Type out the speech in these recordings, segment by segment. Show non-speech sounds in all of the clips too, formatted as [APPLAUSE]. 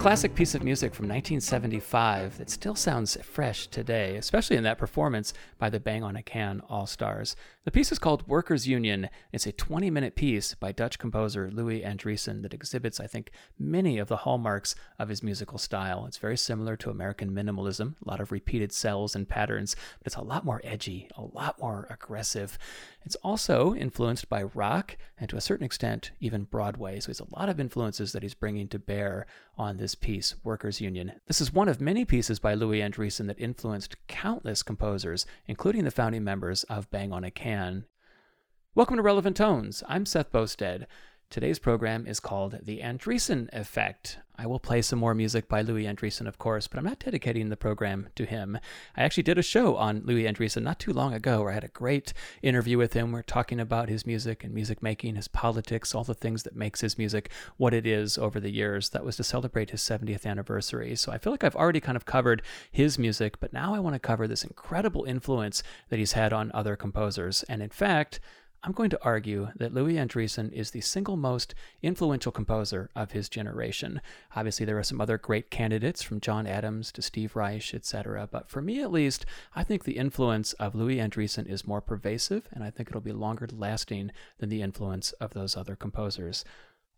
classic piece of music from 1975 that still sounds fresh today, especially in that performance by the Bang on a Can All Stars. The piece is called Workers' Union. It's a 20 minute piece by Dutch composer Louis Andriessen that exhibits, I think, many of the hallmarks of his musical style. It's very similar to American minimalism, a lot of repeated cells and patterns, but it's a lot more edgy, a lot more aggressive. It's also influenced by rock and to a certain extent, even Broadway. So he has a lot of influences that he's bringing to bear on this piece, Workers' Union. This is one of many pieces by Louis Andriessen that influenced countless composers, including the founding members of Bang on a Can. Welcome to Relevant Tones. I'm Seth Boustead. Today's program is called The Andriessen Effect. I will play some more music by Louis Andriessen, of course, but I'm not dedicating the program to him. I actually did a show on Louis Andriessen not too long ago where I had a great interview with him. We're talking about his music and music making, his politics, all the things that makes his music what it is over the years. That was to celebrate his 70th anniversary. So I feel like I've already kind of covered his music, but now I want to cover this incredible influence that he's had on other composers. And in fact, I'm going to argue that Louis Andriessen is the single most influential composer of his generation. Obviously, there are some other great candidates from John Adams to Steve Reich, etc. But for me, at least, I think the influence of Louis Andriessen is more pervasive, and I think it'll be longer lasting than the influence of those other composers.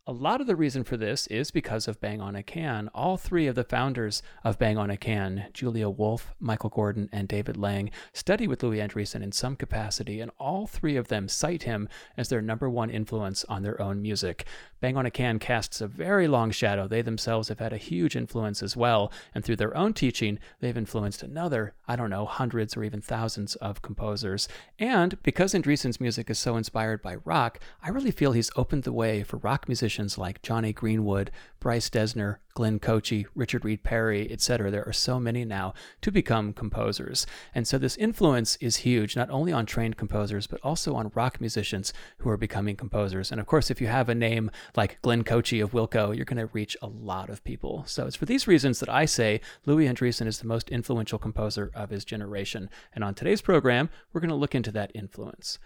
A lot of the reason for this is because of Bang on a Can. All three of the founders of Bang on a Can, Julia Wolfe, Michael Gordon, and David Lang, study with Louis Andriessen in some capacity, and all three of them cite him as their number one influence on their own music. Bang on a Can casts a very long shadow. They themselves have had a huge influence as well, and through their own teaching, they've influenced another, I don't know, hundreds or even thousands of composers. And because Andriessen's music is so inspired by rock, I really feel he's opened the way for rock musicians musicians like Jonny Greenwood, Bryce Dessner, Glenn Kotche, Richard Reed Parry, etc. There are so many now to become composers. And so this influence is huge, not only on trained composers, but also on rock musicians who are becoming composers. And of course, if you have a name like Glenn Kotche of Wilco, you're going to reach a lot of people. So it's for these reasons that I say Louis Andriessen is the most influential composer of his generation. And on today's program, we're going to look into that influence.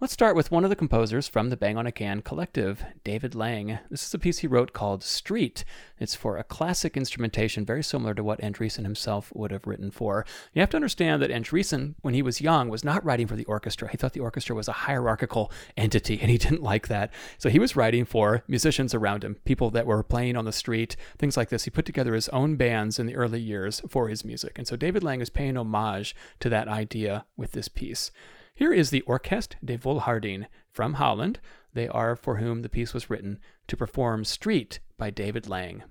Let's start with one of the composers from the Bang on a Can collective, David Lang. This is a piece he wrote called Street. It's for a classic instrumentation very similar to what Andriessen himself would have written for. You have to understand that Andriessen, when he was young, was not writing for the orchestra. He thought the orchestra was a hierarchical entity, and he [LAUGHS] didn't like that. So he was writing for musicians around him, people that were playing on the street, things like this. He put together his own bands in the early years for his music. And so David Lang is paying homage to that idea with this piece. Here is the Orkest de Volharding from Holland. They are for whom the piece was written to perform Street by David Lang.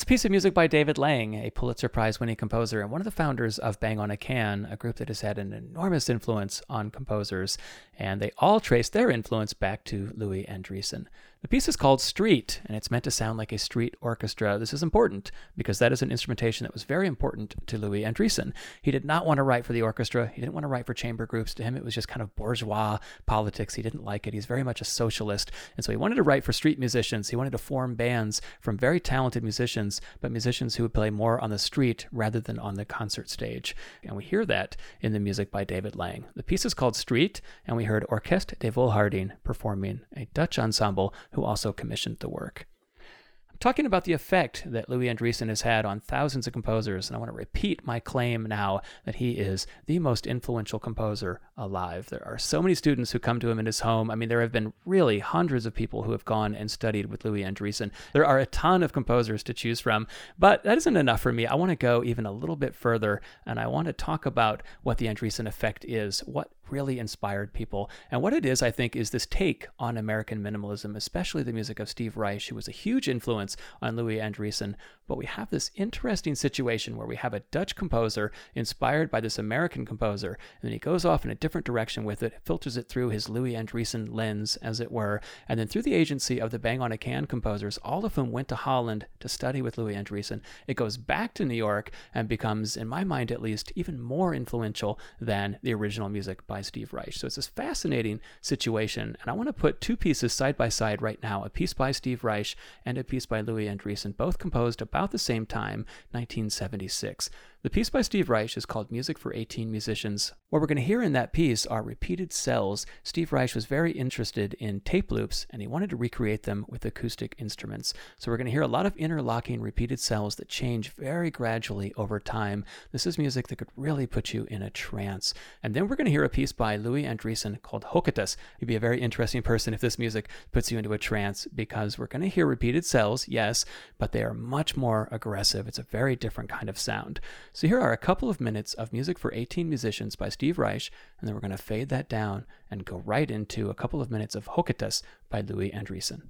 That's a piece of music by David Lang, a Pulitzer Prize winning composer and one of the founders of Bang on a Can, a group that has had an enormous influence on composers, and they all trace their influence back to Louis Andriessen. The piece is called Street, and it's meant to sound like a street orchestra. This is important because that is an instrumentation that was very important to Louis Andriessen. He did not want to write for the orchestra. He didn't want to write for chamber groups. To him, it was just kind of bourgeois politics. He didn't like it. He's very much a socialist. And so he wanted to write for street musicians. He wanted to form bands from very talented musicians, but musicians who would play more on the street rather than on the concert stage. And we hear that in the music by David Lang. The piece is called Street, and we heard Orkest de Volharding performing a Dutch ensemble who also commissioned the work. I'm talking about the effect that Louis Andriessen has had on thousands of composers, and I want to repeat my claim now that he is the most influential composer alive. There are so many students who come to him in his home. I mean, there have been really hundreds of people who have gone and studied with Louis Andriessen. There are a ton of composers to choose from, but that isn't enough for me. I want to go even a little bit further, and I want to talk about what the Andriessen effect is, what really inspired people. And what it is, I think, is this take on American minimalism, especially the music of Steve Reich, who was a huge influence on Louis Andriessen. But we have this interesting situation where we have a Dutch composer inspired by this American composer, and then he goes off in a different direction with it, filters it through his Louis Andriessen lens, as it were, and then through the agency of the Bang on a Can composers, all of whom went to Holland to study with Louis Andriessen. It goes back to New York and becomes, in my mind at least, even more influential than the original music by Steve Reich. So it's this fascinating situation. And I want to put two pieces side by side right now a piece by Steve Reich and a piece by Louis Andriessen, both composed about the same time, 1976. The piece by Steve Reich is called Music for 18 Musicians. What we're going to hear in that piece are repeated cells. Steve Reich was very interested in tape loops and he wanted to recreate them with acoustic instruments. So we're going to hear a lot of interlocking repeated cells that change very gradually over time. This is music that could really put you in a trance. And then we're going to hear a piece by Louis Andriessen called Hoketus. You'd be a very interesting person if this music puts you into a trance because we're going to hear repeated cells, yes, but they are much more aggressive. It's a very different kind of sound. So here are a couple of minutes of music for 18 musicians by Steve Reich, and then we're going to fade that down and go right into a couple of minutes of Hoketus by Louis Andriessen.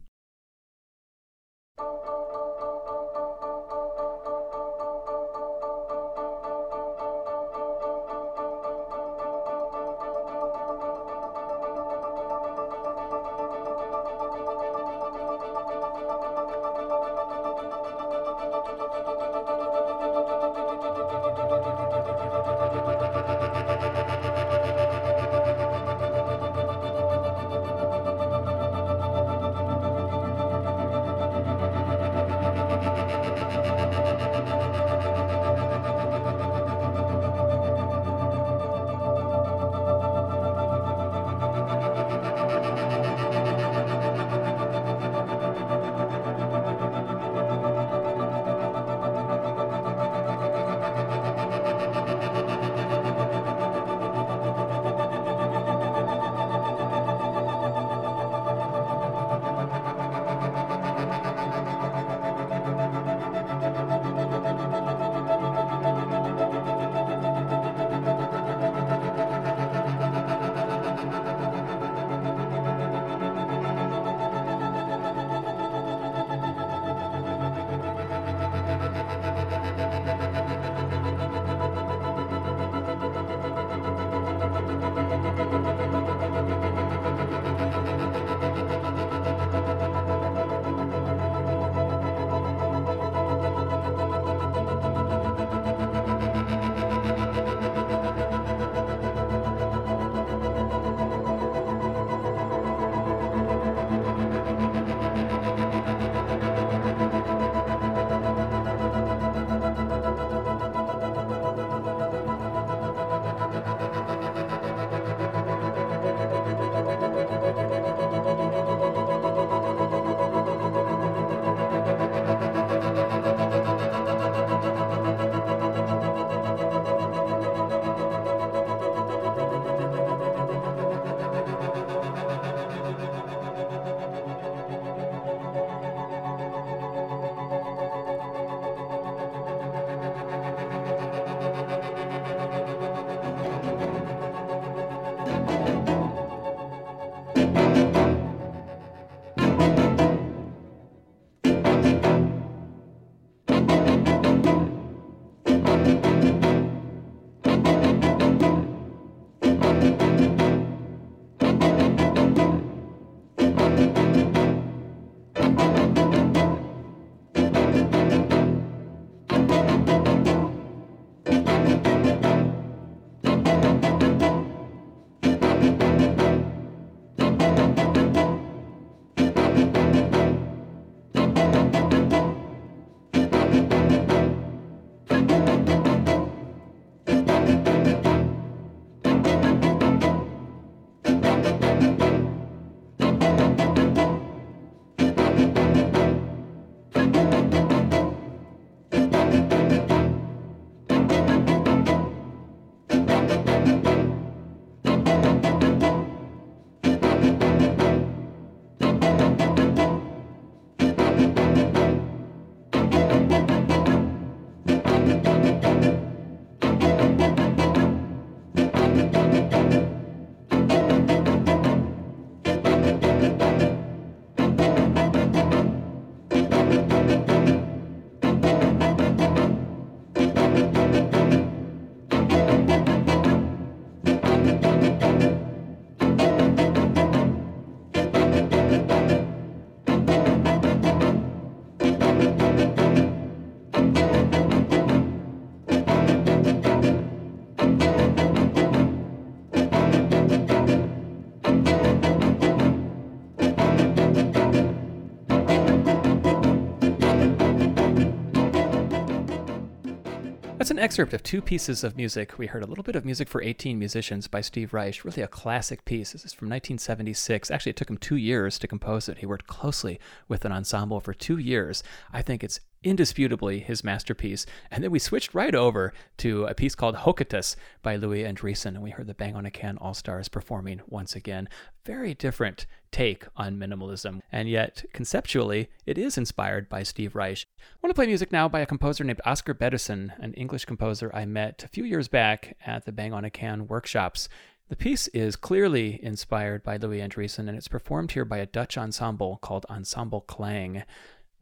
Excerpt of two pieces of music. We heard a little bit of music for 18 musicians by Steve Reich, really a classic piece. This is from 1976. Actually, it took him two years to compose it. He worked closely with an ensemble for two years. I think it's indisputably his masterpiece. And then we switched right over to a piece called Hoketus by Louis Andriessen, and we heard the Bang on a Can All Stars performing once again. Very different take on minimalism, and yet conceptually, it is inspired by Steve Reich. I want to play music now by a composer named Oscar Bettison, an English composer I met a few years back at the Bang on a Can workshops. The piece is clearly inspired by Louis Andriessen, and it's performed here by a Dutch ensemble called Ensemble Klang.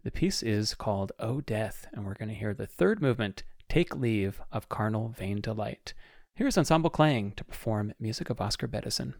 The piece is called O Death, and we're going to hear the third movement, Take Leave of Carnal Vain Delight. Here's Ensemble Klang to perform music of Oscar Bettison.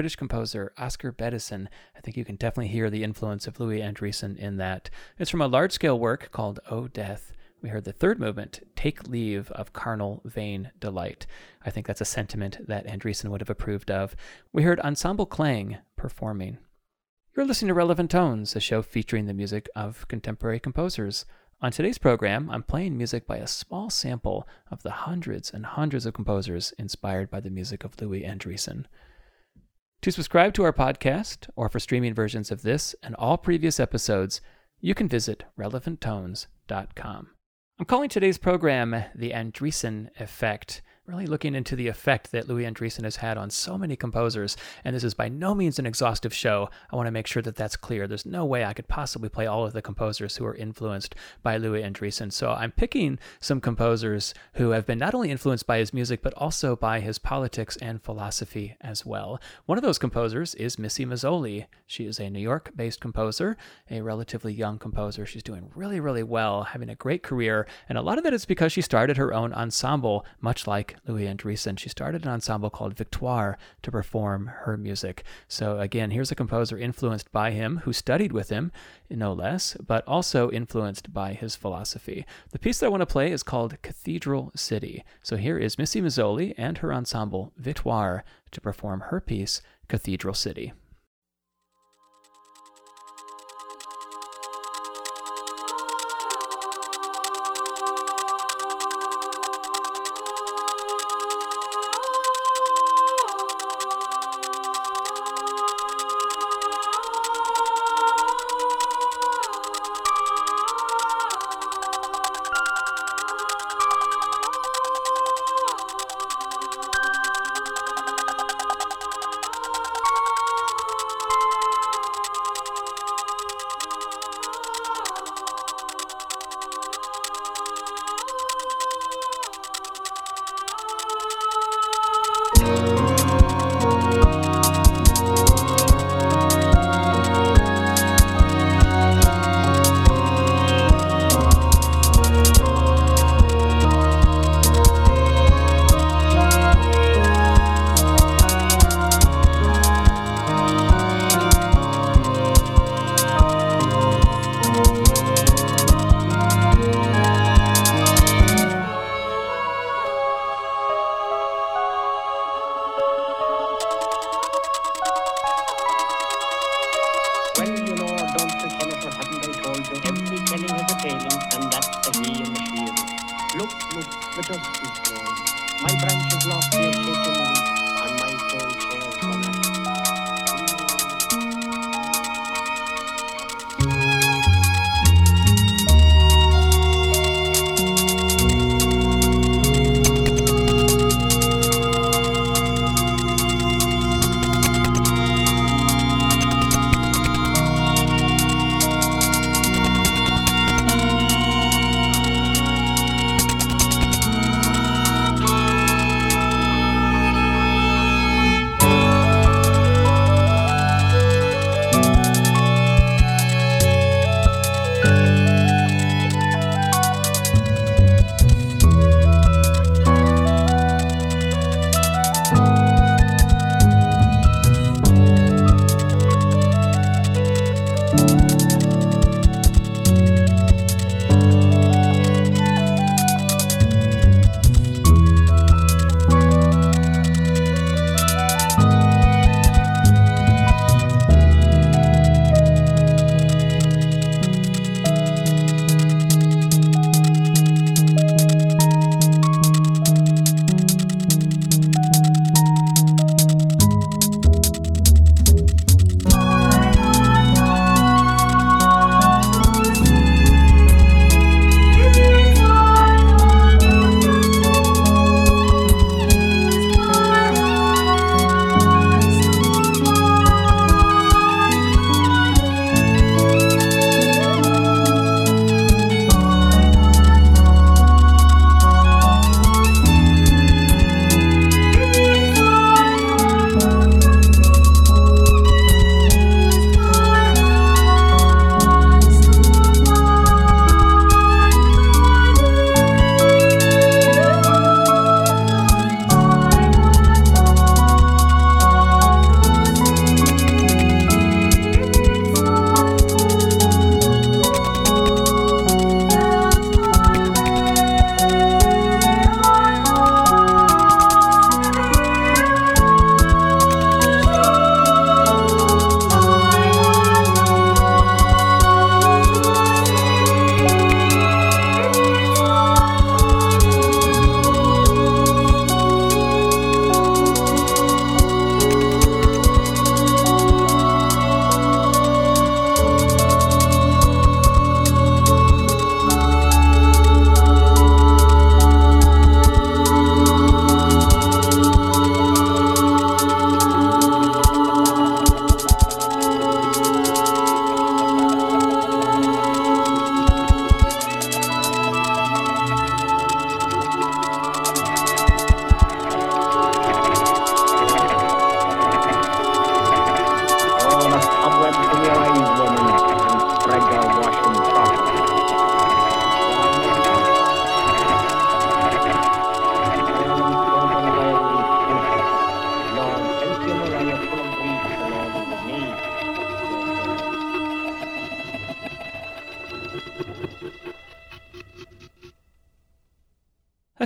British composer Oscar Bettison. I think you can definitely hear the influence of Louis Andriessen in that. It's from a large scale work called O Death. We heard the third movement, Take Leave of Carnal Vain Delight. I think that's a sentiment that Andriessen would have approved of. We heard Ensemble Klang performing. You're listening to Relevant Tones, a show featuring the music of contemporary composers. On today's program, I'm playing music by a small sample of the hundreds and hundreds of composers inspired by the music of Louis Andriessen. To subscribe to our podcast, or for streaming versions of this and all previous episodes, you can visit relevanttones.com. I'm calling today's program the Andriessen Effect really looking into the effect that Louis Andriessen has had on so many composers. And this is by no means an exhaustive show. I want to make sure that that's clear. There's no way I could possibly play all of the composers who are influenced by Louis Andriessen. So I'm picking some composers who have been not only influenced by his music, but also by his politics and philosophy as well. One of those composers is Missy Mazzoli. She is a New York based composer, a relatively young composer. She's doing really, really well, having a great career. And a lot of that is because she started her own ensemble, much like Louis Andriessen. She started an ensemble called Victoire to perform her music. So, again, here's a composer influenced by him, who studied with him, no less, but also influenced by his philosophy. The piece that I want to play is called Cathedral City. So, here is Missy Mazzoli and her ensemble Victoire to perform her piece, Cathedral City.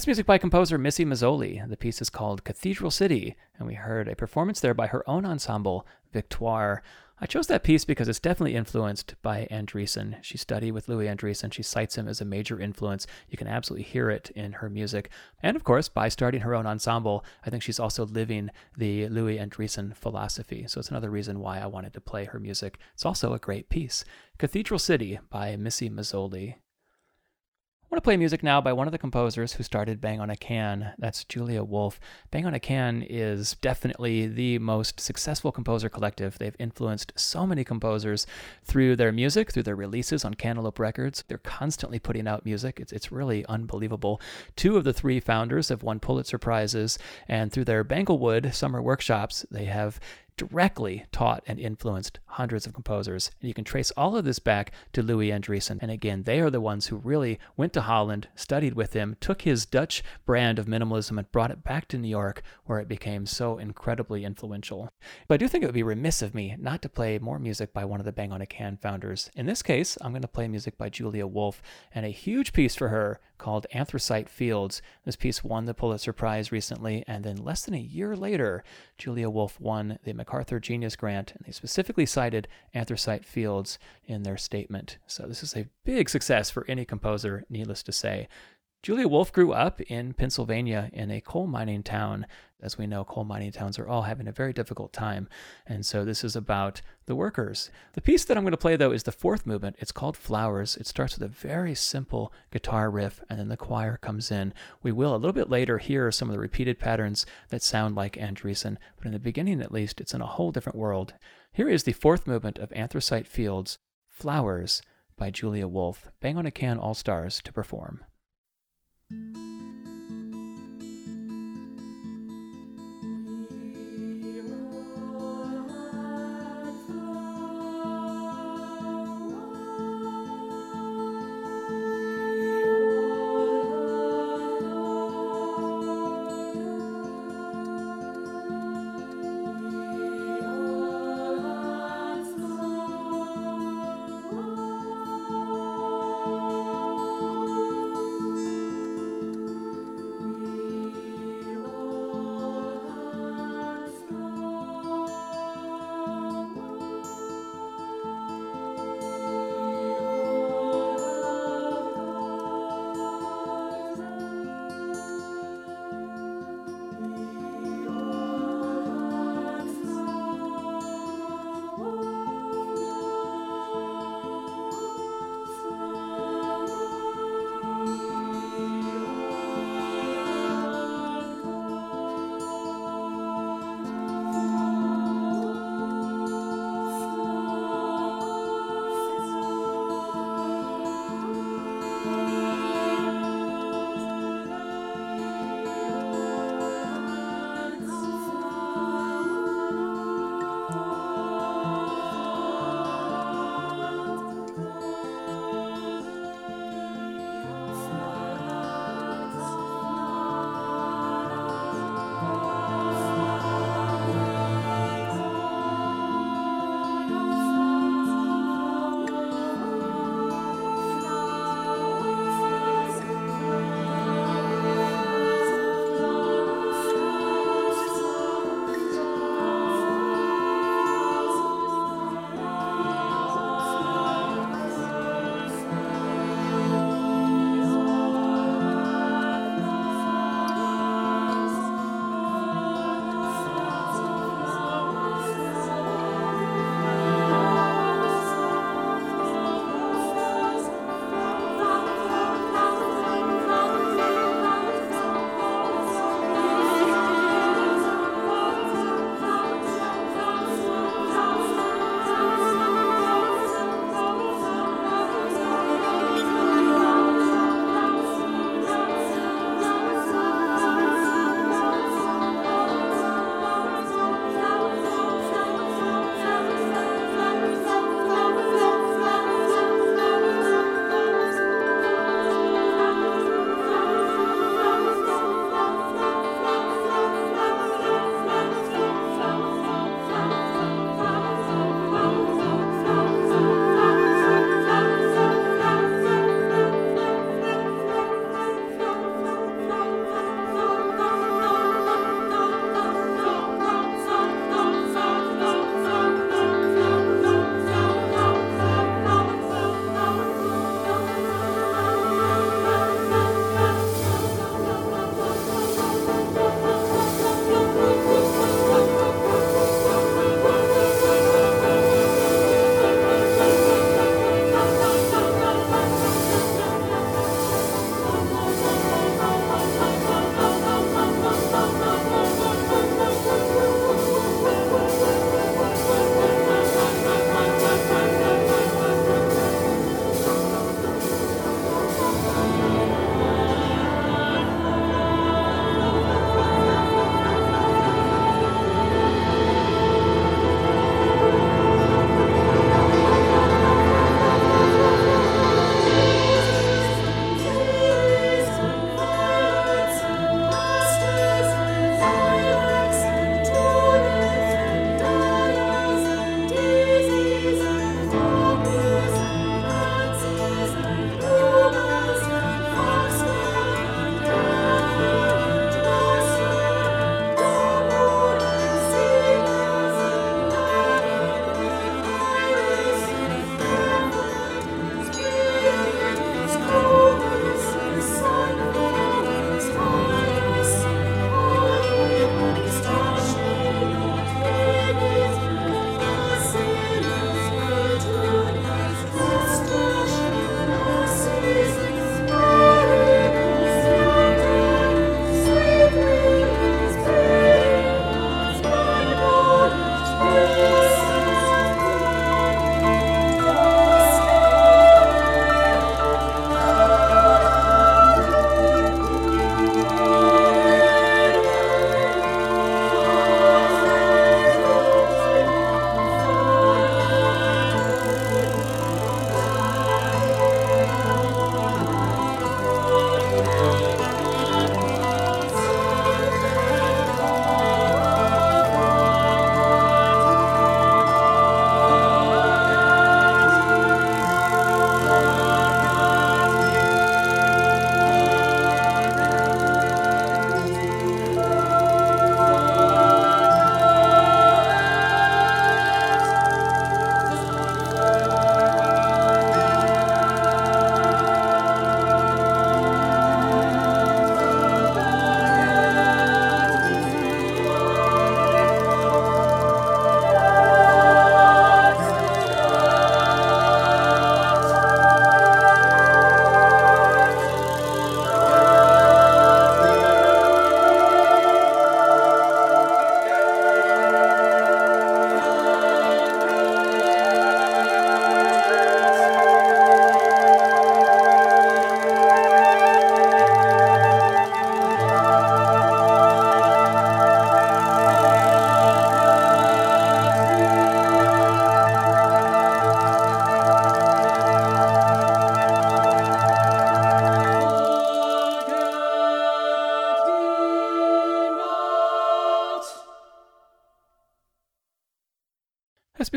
That's music by composer Missy Mazzoli. The piece is called Cathedral City, and we heard a performance there by her own ensemble, Victoire. I chose that piece because it's definitely influenced by Andriessen. She studied with Louis Andriessen. She cites him as a major influence. You can absolutely hear it in her music. And of course, by starting her own ensemble, I think she's also living the Louis Andriessen philosophy. So it's another reason why I wanted to play her music. It's also a great piece. Cathedral City by Missy Mazzoli. Want to play music now by one of the composers who started Bang on a Can. That's Julia Wolfe. Bang on a Can is definitely the most successful composer collective. They've influenced so many composers through their music, through their releases on Cantaloupe Records. They're constantly putting out music. It's, it's really unbelievable. Two of the three founders have won Pulitzer Prizes, and through their Banglewood summer workshops, they have directly taught and influenced hundreds of composers. And you can trace all of this back to Louis Andriessen. And again, they are the ones who really went to Holland, studied with him, took his Dutch brand of minimalism and brought it back to New York, where it became so incredibly influential. But I do think it would be remiss of me not to play more music by one of the Bang on a Can founders. In this case, I'm going to play music by Julia Wolfe, and a huge piece for her called Anthracite Fields. This piece won the Pulitzer Prize recently, and then less than a year later, Julia Wolfe won the MacArthur Genius Grant, and they specifically cited Anthracite Fields in their statement. So this is a big success for any composer, needless to say. Julia Wolfe grew up in Pennsylvania in a coal mining town. As we know, coal mining towns are all having a very difficult time. And so this is about the workers. The piece that I'm going to play, though, is the fourth movement. It's called Flowers. It starts with a very simple guitar riff, and then the choir comes in. We will, a little bit later, hear some of the repeated patterns that sound like Andriessen, but in the beginning, at least, it's in a whole different world. Here is the fourth movement of Anthracite Fields, Flowers, by Julia Wolfe. Bang on a Can All Stars to perform.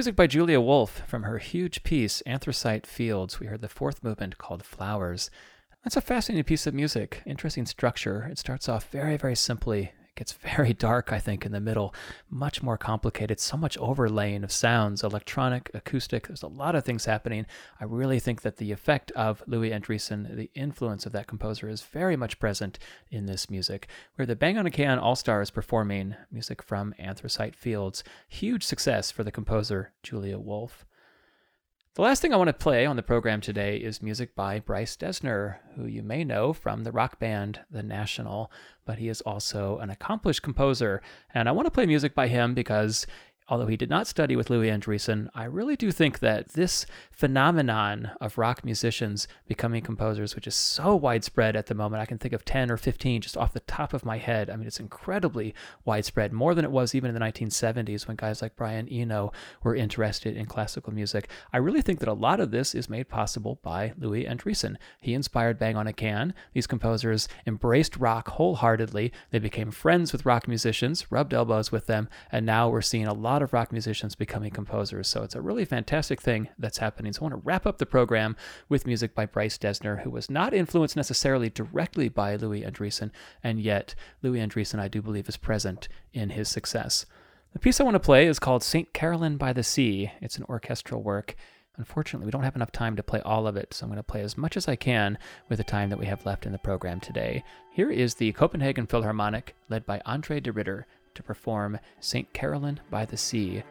Music by Julia Wolfe from her huge piece, Anthracite Fields. We heard the fourth movement called Flowers. That's a fascinating piece of music, interesting structure. It starts off very, very simply gets very [LAUGHS] dark, I think, in the middle, much more complicated, so much overlaying of sounds, electronic, acoustic. There's a lot of things happening. I really think that the effect of Louis Andriessen, the influence of that composer, is very much present in this music. Where the Bang on a Can All Stars performing music from Anthracite Fields, huge success for the composer Julia Wolfe. The last thing I want to play on the program today is music by Bryce Dessner, who you may know from the rock band The National, but he is also an accomplished composer. And I want to play music by him because although he did not study with Louis Andriessen, I really do think that this phenomenon of rock musicians becoming composers, which is so widespread at the moment, I can think of 10 or 15 just off the top of my head. I mean, it's incredibly widespread, more than it was even in the 1970s when guys like Brian Eno were interested in classical music. I really think that a lot of this is made possible by Louis Andriessen. He inspired Bang on a Can. These composers embraced rock wholeheartedly. They became friends with rock musicians, rubbed elbows with them, and now we're seeing a lot lot of rock musicians becoming composers. So it's a really fantastic thing that's happening. So I want to wrap up the program with music by Bryce Dessner, who was not influenced necessarily directly by Louis Andriessen, and yet Louis Andriessen, I do believe, is present in his success. The piece I want to play is called St. Carolyn by the Sea. It's an orchestral work. Unfortunately, we don't have enough time to play all of it, so I'm going to play as much as I can with the time that we have left in the program today. Here is the Copenhagen Philharmonic, led by Andre de Ridder, to perform St. Carolyn by the Sea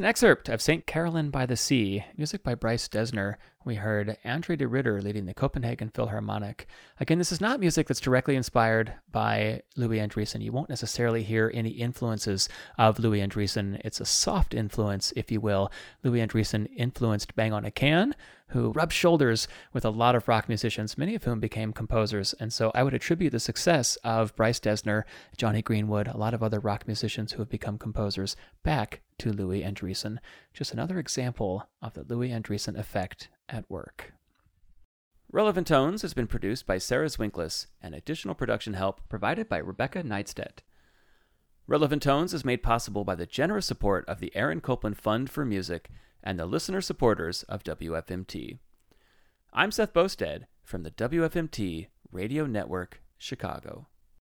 an excerpt of St. Carolyn by the Sea, music by Bryce Dessner. We heard Andre de Ridder leading the Copenhagen Philharmonic. Again, this is not music that's directly inspired by Louis Andriessen. You won't necessarily hear any influences of Louis Andriessen. It's a soft influence, if you will. Louis Andriessen influenced Bang on a Can, who rubbed shoulders with a lot of rock musicians, many of whom became composers. And so I would attribute the success of Bryce Dessner, Jonny Greenwood, a lot of other rock musicians who have become composers back to Louis Andriessen. Just another example of the Louis Andriessen effect at work. Relevant Tones has been produced by Sarah Zwinklis and additional production help provided by Rebecca Neidstedt. Relevant Tones is made possible by the generous support of the Aaron Copland Fund for Music and the listener supporters of WFMT. I'm Seth Boustead from the WFMT Radio Network, Chicago.